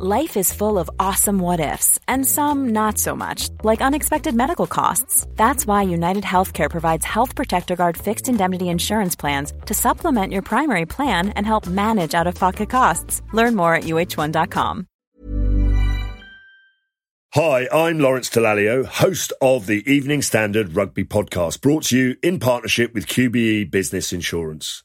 Life is full of awesome what ifs, and some not so much, like unexpected medical costs. That's why United Healthcare provides Health Protector Guard fixed indemnity insurance plans to supplement your primary plan and help manage out of pocket costs. Learn more at uh1.com. Hi, I'm Lawrence Dallaglio, host of the Evening Standard Rugby Podcast, brought to you in partnership with QBE Business Insurance.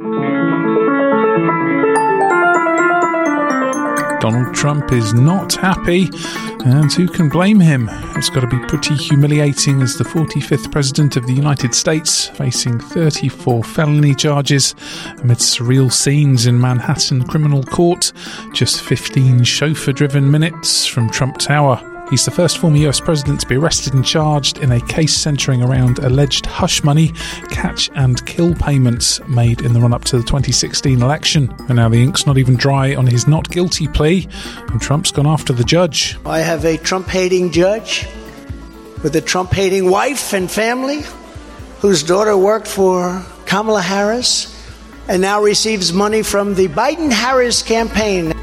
Donald Trump is not happy, and who can blame him? It's got to be pretty humiliating as the 45th President of the United States, facing 34 felony charges amid surreal scenes in Manhattan Criminal Court, just 15 chauffeur driven minutes from Trump Tower. He's the first former US president to be arrested and charged in a case centering around alleged hush money, catch and kill payments made in the run up to the 2016 election. And now the ink's not even dry on his not guilty plea, and Trump's gone after the judge. I have a Trump hating judge with a Trump hating wife and family whose daughter worked for Kamala Harris and now receives money from the Biden Harris campaign.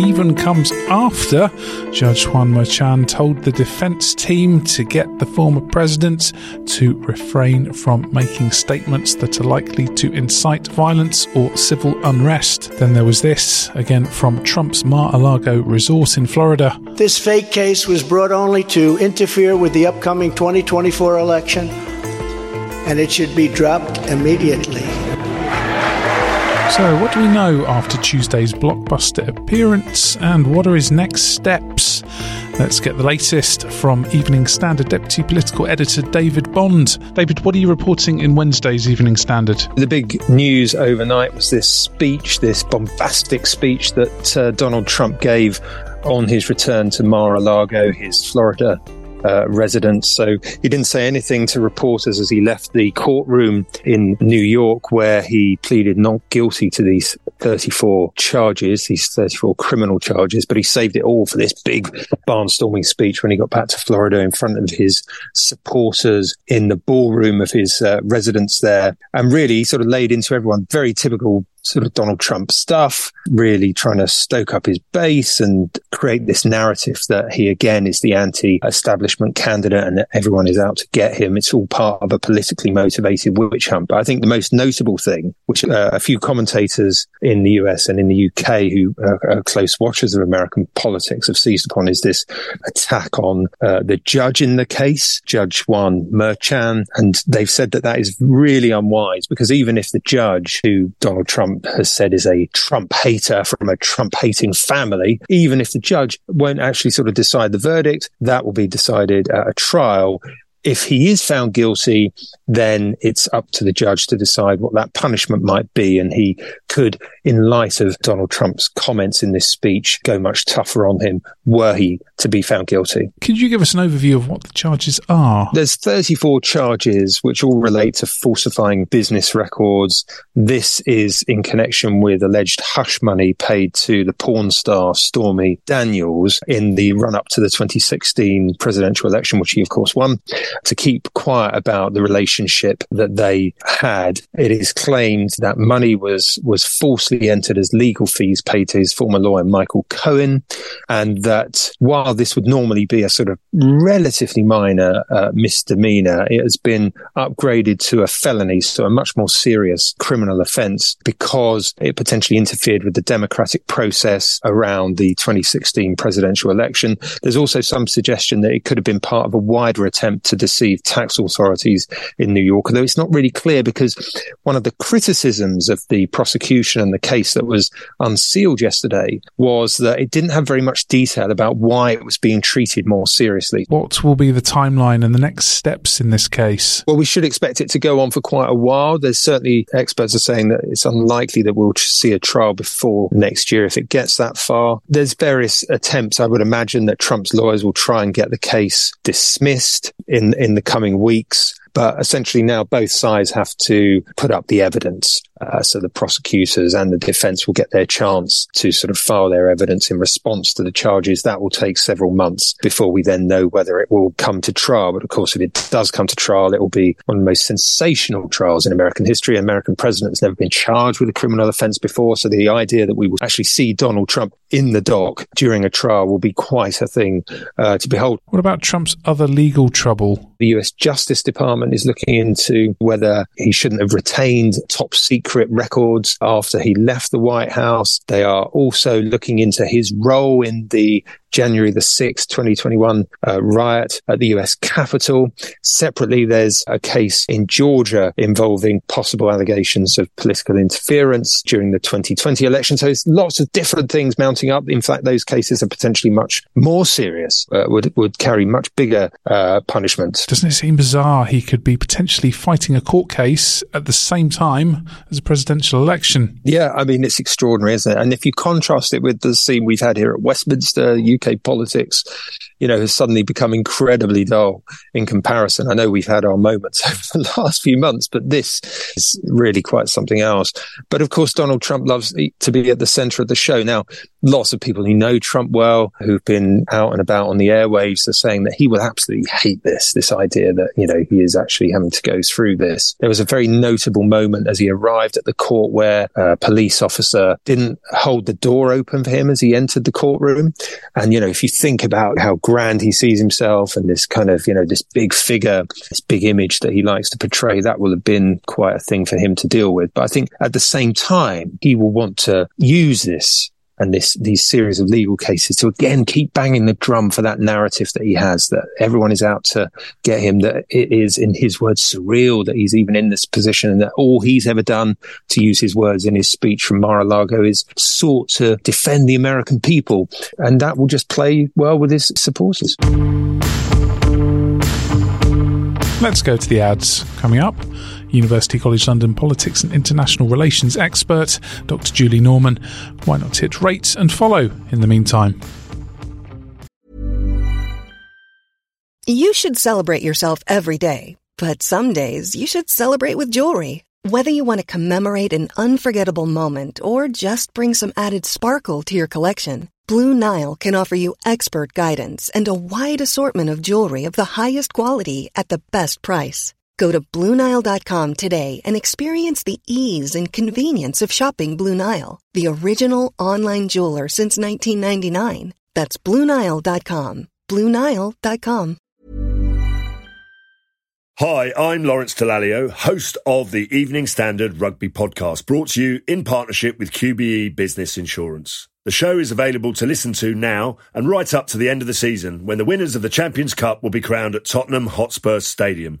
Even comes after Judge Juan Merchan told the defense team to get the former president to refrain from making statements that are likely to incite violence or civil unrest. Then there was this, again from Trump's Mar a Lago resort in Florida. This fake case was brought only to interfere with the upcoming 2024 election, and it should be dropped immediately. So, what do we know after Tuesday's blockbuster appearance, and what are his next steps? Let's get the latest from Evening Standard Deputy Political Editor David Bond. David, what are you reporting in Wednesday's Evening Standard? The big news overnight was this speech, this bombastic speech that uh, Donald Trump gave on his return to Mar a Lago, his Florida uh, residence. So he didn't say anything to reporters as he left the courtroom in New York, where he pleaded not guilty to these 34 charges, these 34 criminal charges, but he saved it all for this big barnstorming speech when he got back to Florida in front of his supporters in the ballroom of his uh, residence there. And really, sort of laid into everyone very typical sort of Donald Trump stuff, really trying to stoke up his base and create this narrative that he again is the anti-establishment candidate and that everyone is out to get him. It's all part of a politically motivated witch hunt. But I think the most notable thing, which uh, a few commentators in the US and in the UK who are close watchers of American politics have seized upon is this attack on uh, the judge in the case, Judge Juan Merchan. And they've said that that is really unwise because even if the judge who Donald Trump Trump has said is a Trump hater from a Trump hating family, even if the judge won't actually sort of decide the verdict, that will be decided at a trial if he is found guilty, then it's up to the judge to decide what that punishment might be. And he could, in light of Donald Trump's comments in this speech, go much tougher on him were he to be found guilty. Could you give us an overview of what the charges are? There's 34 charges which all relate to falsifying business records. This is in connection with alleged hush money paid to the porn star Stormy Daniels in the run up to the 2016 presidential election, which he of course won to keep quiet about the relationship that they had. It is claimed that money was, was falsely entered as legal fees paid to his former lawyer, Michael Cohen, and that while this would normally be a sort of relatively minor uh, misdemeanor, it has been upgraded to a felony, so a much more serious criminal offense because it potentially interfered with the democratic process around the 2016 presidential election. There's also some suggestion that it could have been part of a wider attempt to deceive tax authorities in New York. Although it's not really clear because one of the criticisms of the prosecution and the case that was unsealed yesterday was that it didn't have very much detail about why it was being treated more seriously. What will be the timeline and the next steps in this case? Well, we should expect it to go on for quite a while. There's certainly experts are saying that it's unlikely that we'll see a trial before next year if it gets that far. There's various attempts, I would imagine, that Trump's lawyers will try and get the case dismissed in, in the coming weeks. But essentially now both sides have to put up the evidence. Uh, so the prosecutors and the defense will get their chance to sort of file their evidence in response to the charges. That will take several months before we then know whether it will come to trial. But of course, if it does come to trial, it will be one of the most sensational trials in American history. An American president has never been charged with a criminal offense before. So the idea that we will actually see Donald Trump in the dock during a trial will be quite a thing uh, to behold. What about Trump's other legal trouble? The US Justice Department is looking into whether he shouldn't have retained top secret records after he left the White House. They are also looking into his role in the January the 6th, 2021 uh, riot at the US Capitol. Separately, there's a case in Georgia involving possible allegations of political interference during the 2020 election. So there's lots of different things mounting up. In fact, those cases are potentially much more serious, uh, would, would carry much bigger uh, punishment. Doesn't it seem bizarre he could be potentially fighting a court case at the same time as a presidential election? Yeah, I mean, it's extraordinary, isn't it? And if you contrast it with the scene we've had here at Westminster, UK politics, you know, has suddenly become incredibly dull in comparison. I know we've had our moments over the last few months, but this is really quite something else. But of course, Donald Trump loves to be at the center of the show. Now, lots of people who know Trump well, who've been out and about on the airwaves, are saying that he will absolutely hate this, this idea that, you know, he is actually having to go through this. There was a very notable moment as he arrived at the court where a police officer didn't hold the door open for him as he entered the courtroom. And, you know, if you think about how grand he sees himself and this kind of, you know, this big figure, this big image that he likes to portray, that will have been quite a thing for him to deal with. But I think at the same time, he will want to use this and this these series of legal cases to again keep banging the drum for that narrative that he has that everyone is out to get him that it is in his words surreal that he's even in this position and that all he's ever done to use his words in his speech from Mar-a-Lago is sought to defend the American people and that will just play well with his supporters. Let's go to the ads coming up. University College London politics and international relations expert, Dr. Julie Norman. Why not hit rate and follow in the meantime? You should celebrate yourself every day, but some days you should celebrate with jewelry. Whether you want to commemorate an unforgettable moment or just bring some added sparkle to your collection, Blue Nile can offer you expert guidance and a wide assortment of jewelry of the highest quality at the best price. Go to Bluenile.com today and experience the ease and convenience of shopping Blue Nile, the original online jeweler since 1999. That's Bluenile.com. Bluenile.com. Hi, I'm Lawrence Dallaglio, host of the Evening Standard Rugby Podcast, brought to you in partnership with QBE Business Insurance. The show is available to listen to now and right up to the end of the season when the winners of the Champions Cup will be crowned at Tottenham Hotspur Stadium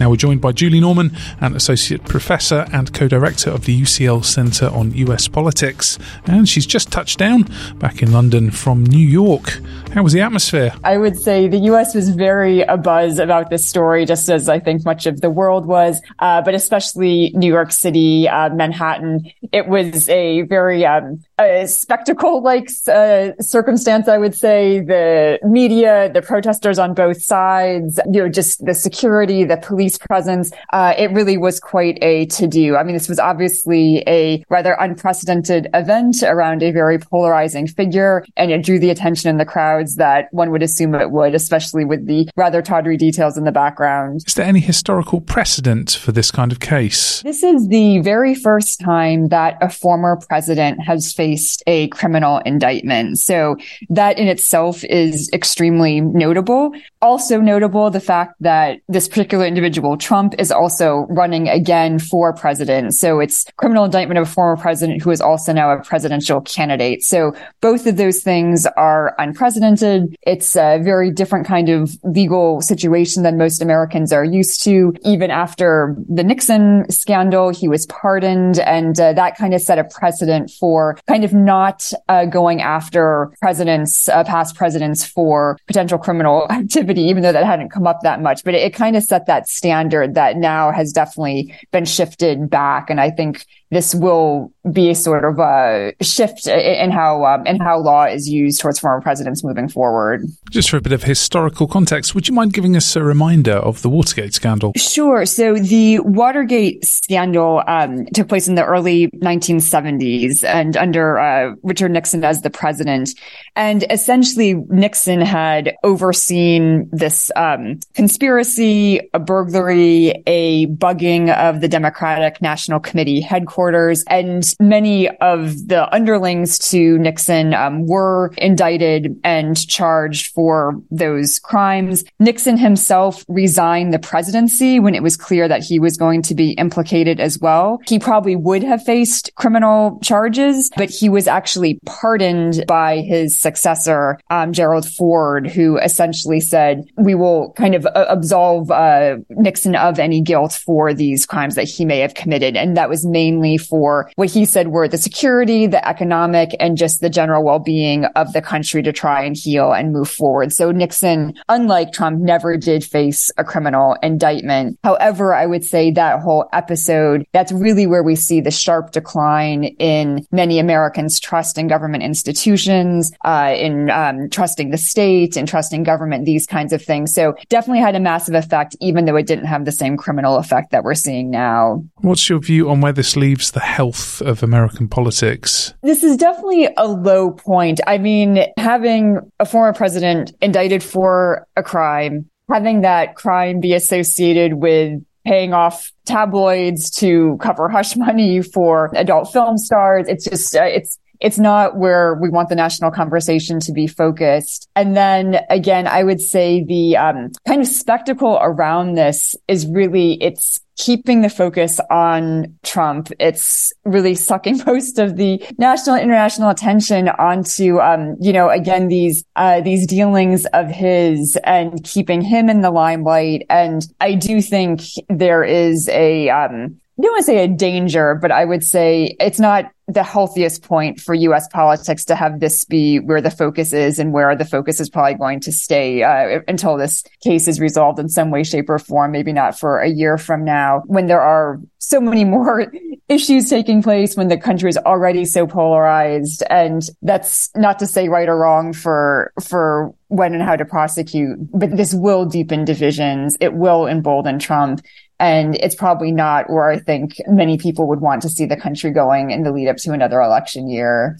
Now we're joined by Julie Norman, an associate professor and co director of the UCL Centre on US Politics. And she's just touched down back in London from New York. How was the atmosphere? I would say the US was very abuzz about this story, just as I think much of the world was, uh, but especially New York City, uh, Manhattan. It was a very um, spectacle like uh, circumstance, I would say. The media, the protesters on both sides, you know, just the security, the police police presence. Uh, it really was quite a to do. I mean, this was obviously a rather unprecedented event around a very polarizing figure, and it drew the attention in the crowds that one would assume it would, especially with the rather tawdry details in the background. Is there any historical precedent for this kind of case? This is the very first time that a former president has faced a criminal indictment. So that in itself is extremely notable. Also notable the fact that this particular individual, Trump, is also running again for president. So it's criminal indictment of a former president who is also now a presidential candidate. So both of those things are unprecedented. It's a very different kind of legal situation than most Americans are used to. Even after the Nixon scandal, he was pardoned and uh, that kind of set a precedent for kind of not uh, going after presidents, uh, past presidents for potential criminal activity, even though that hadn't come up that much. But it, it kind of set that standard that now has definitely been shifted back. And I think this will be a sort of a shift in how um, in how law is used towards former presidents moving forward. Just for a bit of historical context, would you mind giving us a reminder of the Watergate scandal? Sure. So the Watergate scandal um, took place in the early 1970s, and under uh, Richard Nixon as the president, and essentially Nixon had overseen this um, conspiracy, a burglary, a bugging of the Democratic National Committee headquarters headquarters, and many of the underlings to Nixon um, were indicted and charged for those crimes. Nixon himself resigned the presidency when it was clear that he was going to be implicated as well. He probably would have faced criminal charges, but he was actually pardoned by his successor, um, Gerald Ford, who essentially said, we will kind of uh, absolve uh, Nixon of any guilt for these crimes that he may have committed. And that was mainly for what he said were the security, the economic, and just the general well-being of the country to try and heal and move forward. So Nixon, unlike Trump, never did face a criminal indictment. However, I would say that whole episode, that's really where we see the sharp decline in many Americans' trust in government institutions, uh, in um, trusting the state and trusting government, these kinds of things. So definitely had a massive effect, even though it didn't have the same criminal effect that we're seeing now. What's your view on where this leaves the health of American politics? This is definitely a low point. I mean, having a former president indicted for a crime, having that crime be associated with paying off tabloids to cover hush money for adult film stars. It's just, uh, it's, it's not where we want the national conversation to be focused. And then again, I would say the um, kind of spectacle around this is really, it's keeping the focus on Trump. It's really sucking most of the national international attention onto, um, you know, again, these, uh, these dealings of his and keeping him in the limelight. And I do think there is a, um, I don't want to say a danger, but I would say it's not the healthiest point for U.S. politics to have this be where the focus is and where the focus is probably going to stay uh, until this case is resolved in some way, shape, or form. Maybe not for a year from now, when there are so many more issues taking place, when the country is already so polarized, and that's not to say right or wrong for for when and how to prosecute, but this will deepen divisions. It will embolden Trump. And it's probably not where I think many people would want to see the country going in the lead up to another election year.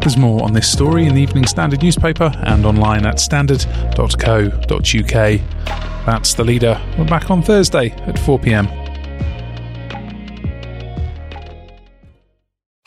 There's more on this story in the Evening Standard newspaper and online at standard.co.uk. That's the leader. We're back on Thursday at 4 pm.